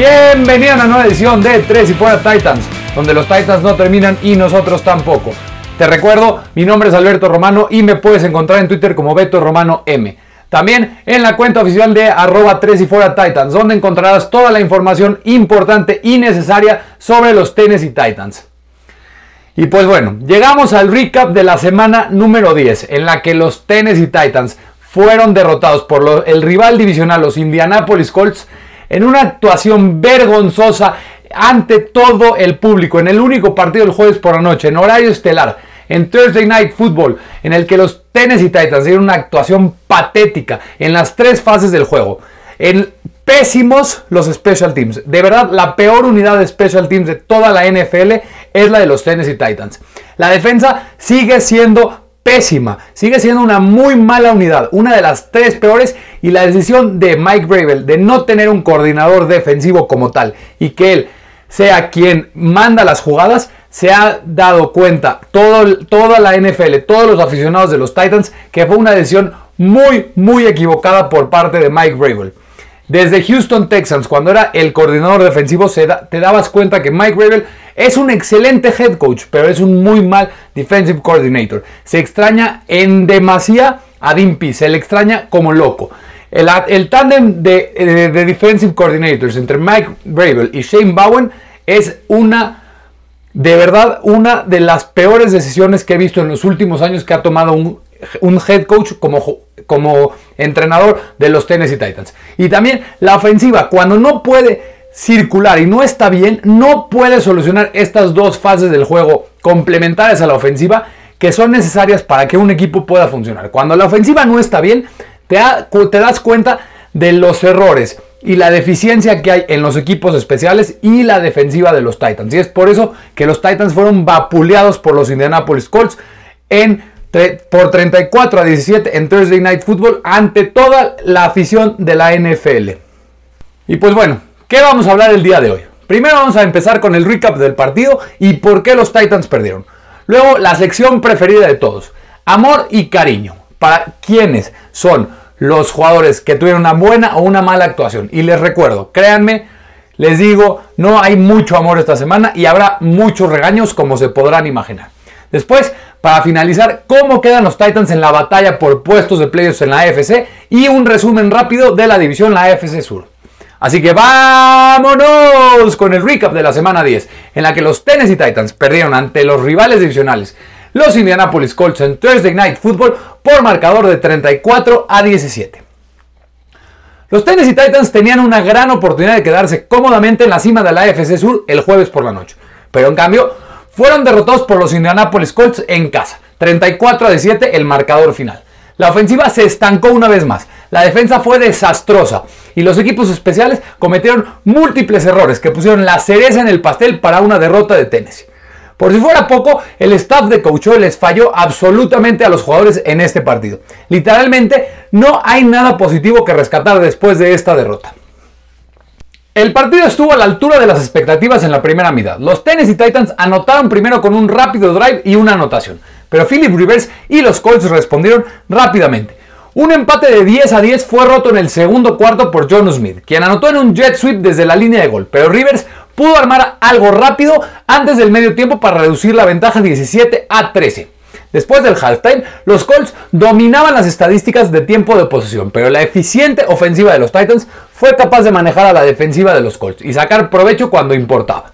Bienvenidos a una nueva edición de Tres y Fuera Titans, donde los Titans no terminan y nosotros tampoco. Te recuerdo, mi nombre es Alberto Romano y me puedes encontrar en Twitter como Beto Romano M. También en la cuenta oficial de arroba 3 y fuera Titans, donde encontrarás toda la información importante y necesaria sobre los Tennessee Titans. Y pues bueno, llegamos al recap de la semana número 10, en la que los Tennessee Titans fueron derrotados por el rival divisional, los Indianapolis Colts, en una actuación vergonzosa ante todo el público, en el único partido del jueves por la noche, en horario estelar, en Thursday Night Football, en el que los Tennessee Titans dieron una actuación patética en las tres fases del juego. En pésimos los special teams. De verdad, la peor unidad de special teams de toda la NFL es la de los Tennessee Titans. La defensa sigue siendo pésima. Sigue siendo una muy mala unidad, una de las tres peores y la decisión de Mike Bravel de no tener un coordinador defensivo como tal y que él sea quien manda las jugadas, se ha dado cuenta todo, toda la NFL, todos los aficionados de los Titans, que fue una decisión muy, muy equivocada por parte de Mike Bravel. Desde Houston Texans, cuando era el coordinador defensivo, te dabas cuenta que Mike Bravel es un excelente head coach, pero es un muy mal defensive coordinator. Se extraña en demasía a Dimpy, se le extraña como loco. El, el tándem de, de, defensive coordinators entre Mike Bravel y Shane Bowen es una, de verdad, una de las peores decisiones que he visto en los últimos años que ha tomado un, un head coach como como entrenador de los Tennessee Titans. Y también la ofensiva, cuando no puede circular y no está bien, no puede solucionar estas dos fases del juego complementarias a la ofensiva que son necesarias para que un equipo pueda funcionar. Cuando la ofensiva no está bien, te, te das cuenta de los errores y la deficiencia que hay en los equipos especiales y la defensiva de los Titans. Y es por eso que los Titans fueron vapuleados por los Indianapolis Colts en por 34 a 17 en Thursday Night Football ante toda la afición de la NFL. Y pues bueno, ¿qué vamos a hablar el día de hoy? Primero vamos a empezar con el recap del partido y por qué los Titans perdieron. Luego la sección preferida de todos, amor y cariño. Para quienes son los jugadores que tuvieron una buena o una mala actuación. Y les recuerdo, créanme, les digo, no hay mucho amor esta semana y habrá muchos regaños como se podrán imaginar. Después para finalizar cómo quedan los Titans en la batalla por puestos de playoffs en la AFC y un resumen rápido de la división la AFC Sur. Así que vámonos con el recap de la semana 10, en la que los Tennessee Titans perdieron ante los rivales divisionales, los Indianapolis Colts en Thursday Night Football por marcador de 34 a 17. Los Tennessee Titans tenían una gran oportunidad de quedarse cómodamente en la cima de la AFC Sur el jueves por la noche, pero en cambio fueron derrotados por los Indianapolis Colts en casa. 34 a 17 el marcador final. La ofensiva se estancó una vez más. La defensa fue desastrosa y los equipos especiales cometieron múltiples errores que pusieron la cereza en el pastel para una derrota de Tennessee. Por si fuera poco, el staff de coach les falló absolutamente a los jugadores en este partido. Literalmente, no hay nada positivo que rescatar después de esta derrota. El partido estuvo a la altura de las expectativas en la primera mitad. Los Tennessee Titans anotaron primero con un rápido drive y una anotación, pero Philip Rivers y los Colts respondieron rápidamente. Un empate de 10 a 10 fue roto en el segundo cuarto por John Smith, quien anotó en un jet sweep desde la línea de gol, pero Rivers pudo armar algo rápido antes del medio tiempo para reducir la ventaja 17 a 13. Después del halftime, los Colts dominaban las estadísticas de tiempo de posesión, pero la eficiente ofensiva de los Titans fue capaz de manejar a la defensiva de los Colts y sacar provecho cuando importaba.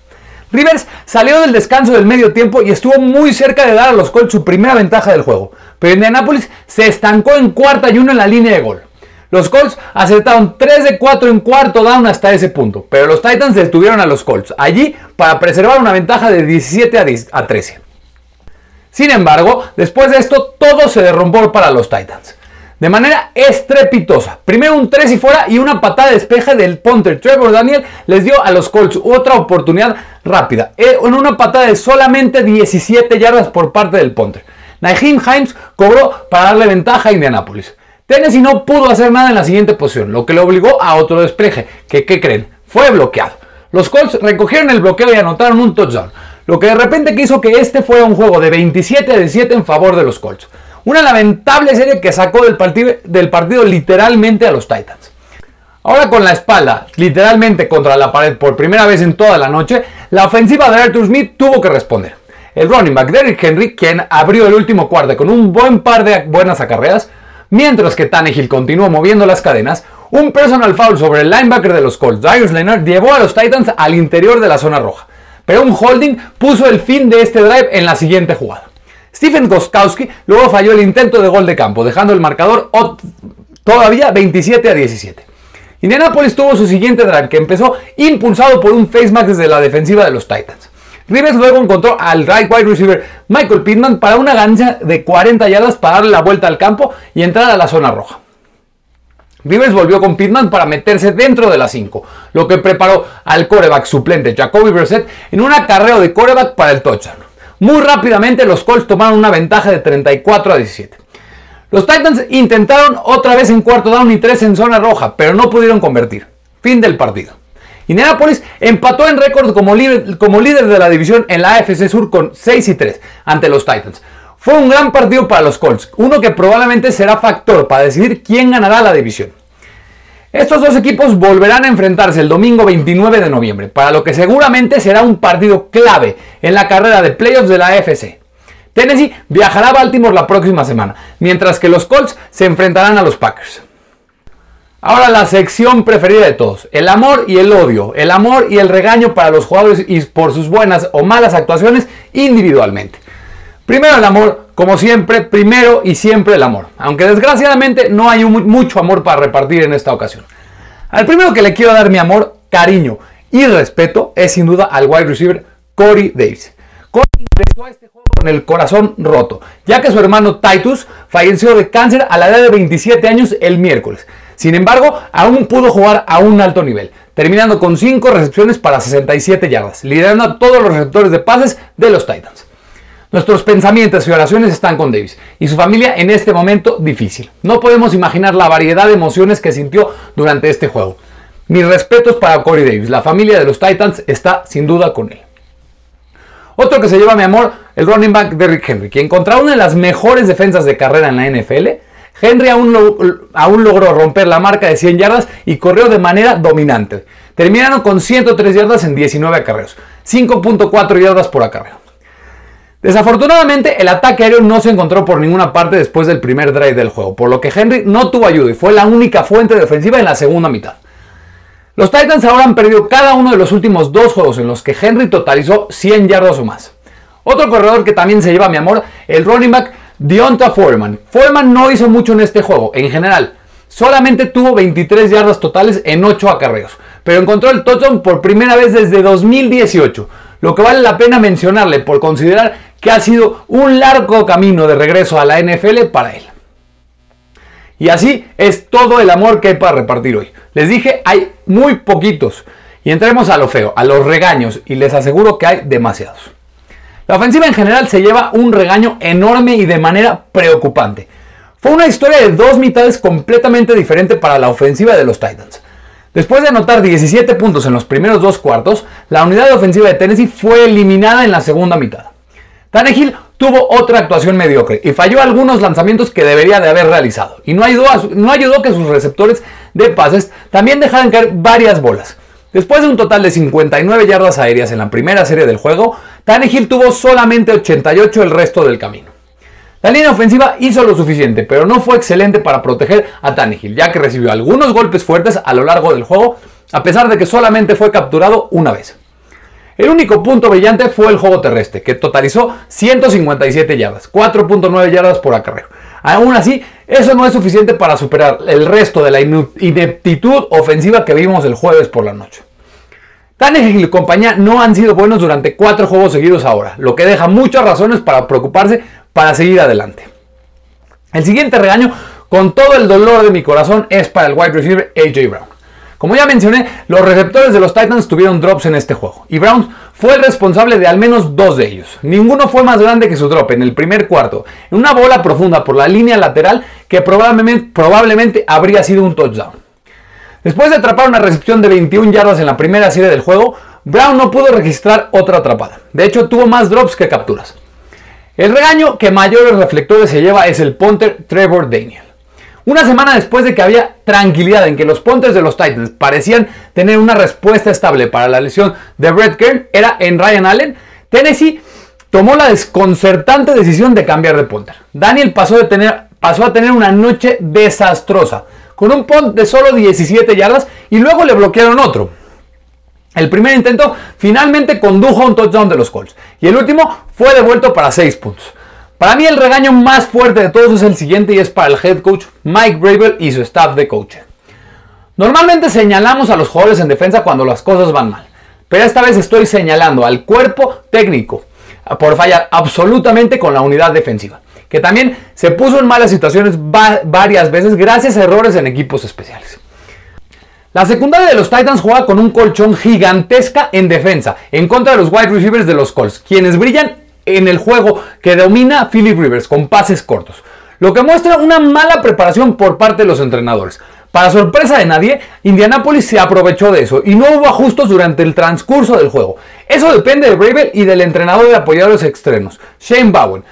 Rivers salió del descanso del medio tiempo y estuvo muy cerca de dar a los Colts su primera ventaja del juego, pero Indianapolis se estancó en cuarta y uno en la línea de gol. Los Colts acertaron 3 de 4 en cuarto down hasta ese punto, pero los Titans detuvieron a los Colts allí para preservar una ventaja de 17 a 13. Sin embargo, después de esto, todo se derrumbó para los Titans. De manera estrepitosa. Primero un 3 y fuera y una patada de despeje del punter. Trevor Daniel les dio a los Colts otra oportunidad rápida. Eh, en una patada de solamente 17 yardas por parte del punter. Naheem Himes cobró para darle ventaja a Indianapolis. Tennessee no pudo hacer nada en la siguiente posición, lo que le obligó a otro despeje, que ¿qué creen? Fue bloqueado. Los Colts recogieron el bloqueo y anotaron un touchdown. Lo que de repente hizo que este fuera un juego de 27 a 17 en favor de los Colts. Una lamentable serie que sacó del partido, del partido literalmente a los Titans. Ahora con la espalda literalmente contra la pared por primera vez en toda la noche, la ofensiva de Arthur Smith tuvo que responder. El running back Derrick Henry, quien abrió el último cuarto con un buen par de buenas acarreas, mientras que Tannehill continuó moviendo las cadenas, un personal foul sobre el linebacker de los Colts, Darius Leonard, llevó a los Titans al interior de la zona roja. Pero un holding puso el fin de este drive en la siguiente jugada. Stephen Goskowski luego falló el intento de gol de campo, dejando el marcador todavía 27 a 17. Indianapolis tuvo su siguiente drive que empezó impulsado por un face mask desde la defensiva de los Titans. Rivers luego encontró al right wide receiver Michael Pittman para una ganancia de 40 yardas para darle la vuelta al campo y entrar a la zona roja. Rivers volvió con Pittman para meterse dentro de la 5, lo que preparó al coreback suplente Jacoby Brissett en un acarreo de coreback para el touchdown. Muy rápidamente los Colts tomaron una ventaja de 34 a 17. Los Titans intentaron otra vez en cuarto down y tres en zona roja, pero no pudieron convertir. Fin del partido. Indianapolis empató en récord como como líder de la división en la AFC Sur con 6 y 3 ante los Titans. Fue un gran partido para los Colts, uno que probablemente será factor para decidir quién ganará la división. Estos dos equipos volverán a enfrentarse el domingo 29 de noviembre, para lo que seguramente será un partido clave en la carrera de playoffs de la AFC. Tennessee viajará a Baltimore la próxima semana, mientras que los Colts se enfrentarán a los Packers. Ahora la sección preferida de todos, el amor y el odio, el amor y el regaño para los jugadores y por sus buenas o malas actuaciones individualmente. Primero el amor, como siempre, primero y siempre el amor, aunque desgraciadamente no hay mucho amor para repartir en esta ocasión. Al primero que le quiero dar mi amor, cariño y respeto es sin duda al wide receiver Corey Davis. Corey ingresó a este juego con el corazón roto, ya que su hermano Titus falleció de cáncer a la edad de 27 años el miércoles. Sin embargo, aún pudo jugar a un alto nivel, terminando con 5 recepciones para 67 yardas, liderando a todos los receptores de pases de los Titans. Nuestros pensamientos y oraciones están con Davis y su familia en este momento difícil. No podemos imaginar la variedad de emociones que sintió durante este juego. Mis respetos para Corey Davis. La familia de los Titans está sin duda con él. Otro que se lleva mi amor, el running back Derrick Henry, quien contra una de las mejores defensas de carrera en la NFL, Henry aún, aún logró romper la marca de 100 yardas y corrió de manera dominante. Terminaron con 103 yardas en 19 acarreos, 5.4 yardas por acarreo. Desafortunadamente, el ataque aéreo no se encontró por ninguna parte después del primer drive del juego, por lo que Henry no tuvo ayuda y fue la única fuente de ofensiva en la segunda mitad. Los Titans ahora han perdido cada uno de los últimos dos juegos en los que Henry totalizó 100 yardas o más. Otro corredor que también se lleva mi amor, el running back Deonta Foreman. Foreman no hizo mucho en este juego, en general. Solamente tuvo 23 yardas totales en 8 acarreos, pero encontró el touchdown por primera vez desde 2018, lo que vale la pena mencionarle por considerar que ha sido un largo camino de regreso a la NFL para él. Y así es todo el amor que hay para repartir hoy. Les dije, hay muy poquitos. Y entremos a lo feo, a los regaños, y les aseguro que hay demasiados. La ofensiva en general se lleva un regaño enorme y de manera preocupante. Fue una historia de dos mitades completamente diferente para la ofensiva de los Titans. Después de anotar 17 puntos en los primeros dos cuartos, la unidad ofensiva de Tennessee fue eliminada en la segunda mitad. Tannehill tuvo otra actuación mediocre y falló algunos lanzamientos que debería de haber realizado. Y no ayudó, no ayudó que sus receptores de pases también dejaran caer varias bolas. Después de un total de 59 yardas aéreas en la primera serie del juego, Tannehill tuvo solamente 88 el resto del camino. La línea ofensiva hizo lo suficiente, pero no fue excelente para proteger a Tannehill, ya que recibió algunos golpes fuertes a lo largo del juego, a pesar de que solamente fue capturado una vez. El único punto brillante fue el juego terrestre, que totalizó 157 yardas, 4.9 yardas por acarreo. Aún así, eso no es suficiente para superar el resto de la ineptitud ofensiva que vimos el jueves por la noche. Tannehill y compañía no han sido buenos durante cuatro juegos seguidos ahora, lo que deja muchas razones para preocuparse para seguir adelante. El siguiente regaño, con todo el dolor de mi corazón, es para el wide receiver AJ Brown. Como ya mencioné, los receptores de los Titans tuvieron drops en este juego y Brown fue el responsable de al menos dos de ellos. Ninguno fue más grande que su drop en el primer cuarto, en una bola profunda por la línea lateral que probablemente, probablemente habría sido un touchdown. Después de atrapar una recepción de 21 yardas en la primera serie del juego, Brown no pudo registrar otra atrapada. De hecho, tuvo más drops que capturas. El regaño que mayores reflectores se lleva es el punter Trevor Daniel Una semana después de que había tranquilidad en que los pontes de los Titans parecían tener una respuesta estable para la lesión de Brett Kern, era en Ryan Allen, Tennessee tomó la desconcertante decisión de cambiar de punter. Daniel pasó, de tener, pasó a tener una noche desastrosa, con un punt de solo 17 yardas y luego le bloquearon otro. El primer intento finalmente condujo a un touchdown de los Colts y el último fue devuelto para 6 puntos. Para mí el regaño más fuerte de todos es el siguiente y es para el head coach Mike Bravel y su staff de coaching. Normalmente señalamos a los jugadores en defensa cuando las cosas van mal, pero esta vez estoy señalando al cuerpo técnico por fallar absolutamente con la unidad defensiva, que también se puso en malas situaciones varias veces gracias a errores en equipos especiales. La secundaria de los Titans juega con un colchón gigantesca en defensa en contra de los wide receivers de los Colts, quienes brillan en el juego que domina Philip Rivers con pases cortos, lo que muestra una mala preparación por parte de los entrenadores. Para sorpresa de nadie, Indianapolis se aprovechó de eso y no hubo ajustes durante el transcurso del juego. Eso depende de Bravel y del entrenador de apoyadores extremos, Shane Bowen.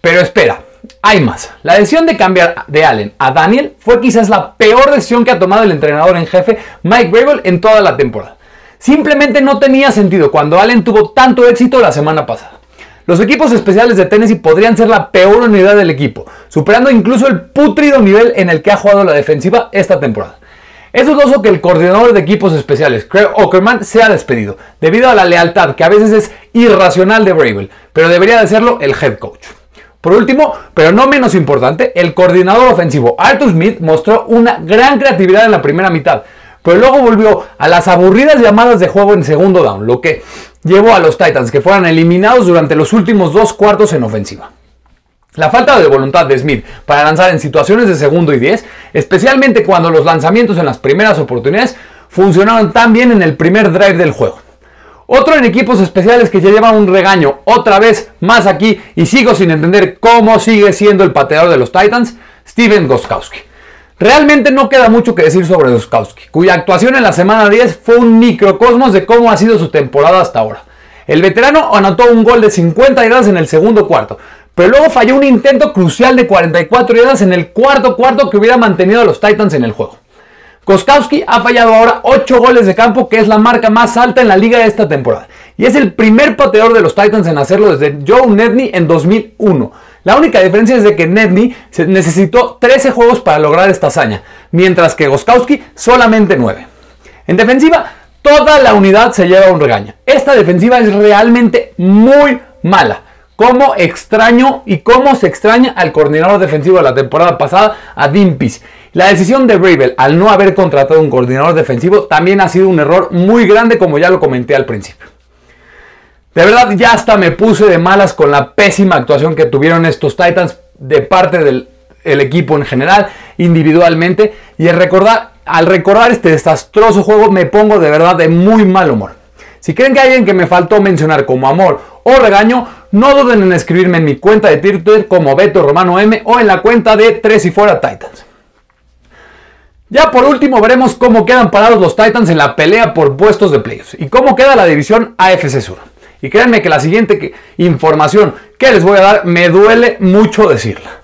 Pero espera, hay más. La decisión de cambiar de Allen a Daniel fue quizás la peor decisión que ha tomado el entrenador en jefe Mike Bravel en toda la temporada. Simplemente no tenía sentido cuando Allen tuvo tanto éxito la semana pasada. Los equipos especiales de Tennessee podrían ser la peor unidad del equipo, superando incluso el putrido nivel en el que ha jugado la defensiva esta temporada. Es dudoso que el coordinador de equipos especiales, Craig Ockerman, sea despedido, debido a la lealtad que a veces es irracional de Bravel, pero debería de serlo el head coach. Por último, pero no menos importante, el coordinador ofensivo Arthur Smith mostró una gran creatividad en la primera mitad, pero luego volvió a las aburridas llamadas de juego en segundo down, lo que llevó a los Titans que fueran eliminados durante los últimos dos cuartos en ofensiva. La falta de voluntad de Smith para lanzar en situaciones de segundo y 10, especialmente cuando los lanzamientos en las primeras oportunidades funcionaron tan bien en el primer drive del juego. Otro en equipos especiales que ya lleva un regaño otra vez más aquí y sigo sin entender cómo sigue siendo el pateador de los Titans, Steven Goskowski. Realmente no queda mucho que decir sobre Goskowski, cuya actuación en la semana 10 fue un microcosmos de cómo ha sido su temporada hasta ahora. El veterano anotó un gol de 50 yardas en el segundo cuarto, pero luego falló un intento crucial de 44 yardas en el cuarto cuarto que hubiera mantenido a los Titans en el juego. Koskowski ha fallado ahora 8 goles de campo, que es la marca más alta en la liga de esta temporada. Y es el primer pateador de los Titans en hacerlo desde Joe Nedney en 2001. La única diferencia es de que Nedney necesitó 13 juegos para lograr esta hazaña, mientras que Goskowski solamente 9. En defensiva, toda la unidad se lleva un regaño. Esta defensiva es realmente muy mala. Cómo extraño y cómo se extraña al coordinador defensivo de la temporada pasada, a Dimpis. La decisión de Bravel al no haber contratado un coordinador defensivo también ha sido un error muy grande, como ya lo comenté al principio. De verdad, ya hasta me puse de malas con la pésima actuación que tuvieron estos Titans de parte del equipo en general, individualmente. Y al recordar, este desastroso juego me pongo de verdad de muy mal humor. Si creen que hay alguien que me faltó mencionar como amor o regaño, no duden en escribirme en mi cuenta de Twitter como Beto Romano M o en la cuenta de 3 y fuera Titans. Ya por último veremos cómo quedan parados los Titans en la pelea por puestos de playoffs y cómo queda la división AFC Sur. Y créanme que la siguiente información que les voy a dar me duele mucho decirla.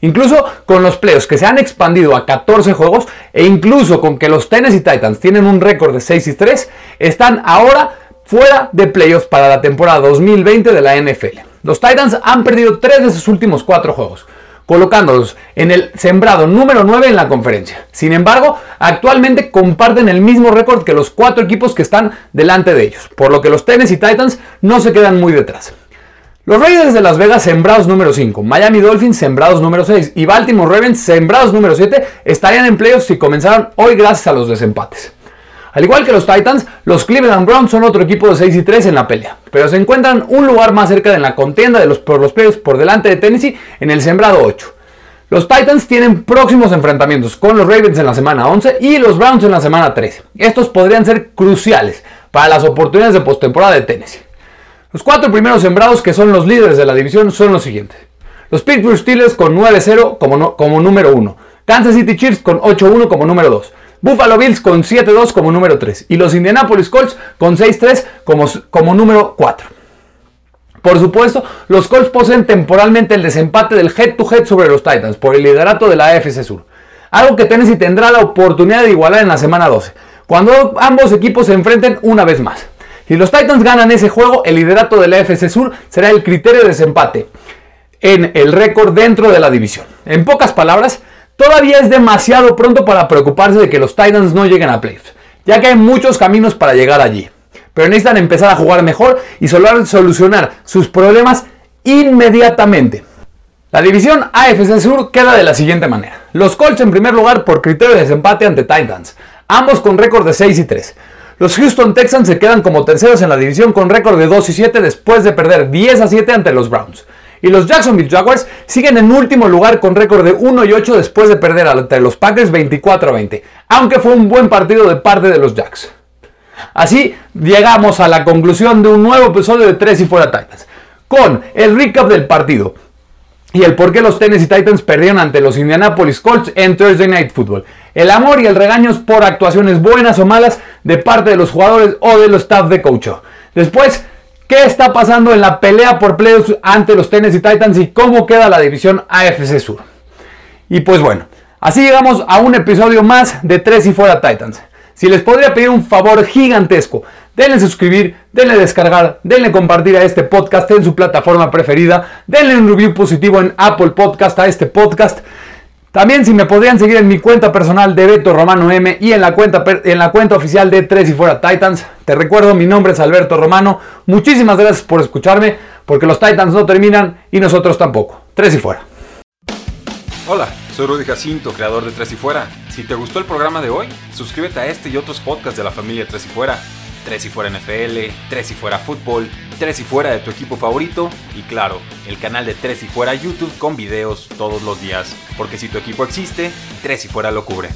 Incluso con los playoffs que se han expandido a 14 juegos e incluso con que los Tennessee Titans tienen un récord de 6 y 3, están ahora fuera de playoffs para la temporada 2020 de la NFL. Los Titans han perdido 3 de sus últimos 4 juegos, colocándolos en el sembrado número 9 en la conferencia. Sin embargo, actualmente comparten el mismo récord que los cuatro equipos que están delante de ellos, por lo que los Tennessee Titans no se quedan muy detrás. Los Raiders de Las Vegas sembrados número 5, Miami Dolphins sembrados número 6 y Baltimore Ravens sembrados número 7 estarían en playoffs si comenzaran hoy gracias a los desempates. Al igual que los Titans, los Cleveland Browns son otro equipo de 6 y 3 en la pelea, pero se encuentran un lugar más cerca de la contienda de los, por playoffs por delante de Tennessee en el sembrado 8. Los Titans tienen próximos enfrentamientos con los Ravens en la semana 11 y los Browns en la semana 13. Estos podrían ser cruciales para las oportunidades de postemporada de Tennessee. Los cuatro primeros sembrados que son los líderes de la división son los siguientes. Los Pittsburgh Steelers con 9-0 como, como número 1. Kansas City Chiefs con 8-1 como número 2. Buffalo Bills con 7-2 como número 3 y los Indianapolis Colts con 6-3 como, como número 4. Por supuesto, los Colts poseen temporalmente el desempate del head to head sobre los Titans por el liderato de la AFC Sur. algo que Tennessee tendrá la oportunidad de igualar en la semana 12, cuando ambos equipos se enfrenten una vez más. Si los Titans ganan ese juego, el liderato de la FC Sur será el criterio de desempate en el récord dentro de la división. En pocas palabras, todavía es demasiado pronto para preocuparse de que los Titans no lleguen a playoffs, ya que hay muchos caminos para llegar allí. Pero necesitan empezar a jugar mejor y solucionar sus problemas inmediatamente. La división AFC Sur queda de la siguiente manera. Los Colts en primer lugar por criterio de desempate ante Titans, ambos con récord de 6 y 3. Los Houston Texans se quedan como terceros en la división con récord de 2 y 7 después de perder 10 a 7 ante los Browns. Y los Jacksonville Jaguars siguen en último lugar con récord de 1 y 8 después de perder ante los Packers 24 a 20, aunque fue un buen partido de parte de los Jacks. Así llegamos a la conclusión de un nuevo episodio de 3 y fuera Titans, con el recap del partido, y el por qué los Tennessee Titans perdieron ante los Indianapolis Colts en Thursday Night Football. El amor y el regaño por actuaciones buenas o malas de parte de los jugadores o de los staff de coach. Después, ¿qué está pasando en la pelea por playoffs ante los Tennessee Titans y cómo queda la división AFC Sur? Y pues bueno, así llegamos a un episodio más de 3 y fuera Titans. Si les podría pedir un favor gigantesco, denle suscribir, denle descargar, denle compartir a este podcast en su plataforma preferida, denle un review positivo en Apple Podcast a este podcast. También si me podrían seguir en mi cuenta personal de Beto Romano M y en la cuenta, en la cuenta oficial de Tres y Fuera Titans. Te recuerdo, mi nombre es Alberto Romano. Muchísimas gracias por escucharme, porque los Titans no terminan y nosotros tampoco. Tres y Fuera. Hola, soy Rudy Jacinto, creador de Tres y Fuera. Si te gustó el programa de hoy, suscríbete a este y otros podcasts de la familia Tres y Fuera. Tres y Fuera NFL, Tres y Fuera Fútbol, Tres y Fuera de tu equipo favorito y claro, el canal de Tres y Fuera YouTube con videos todos los días. Porque si tu equipo existe, Tres y Fuera lo cubre.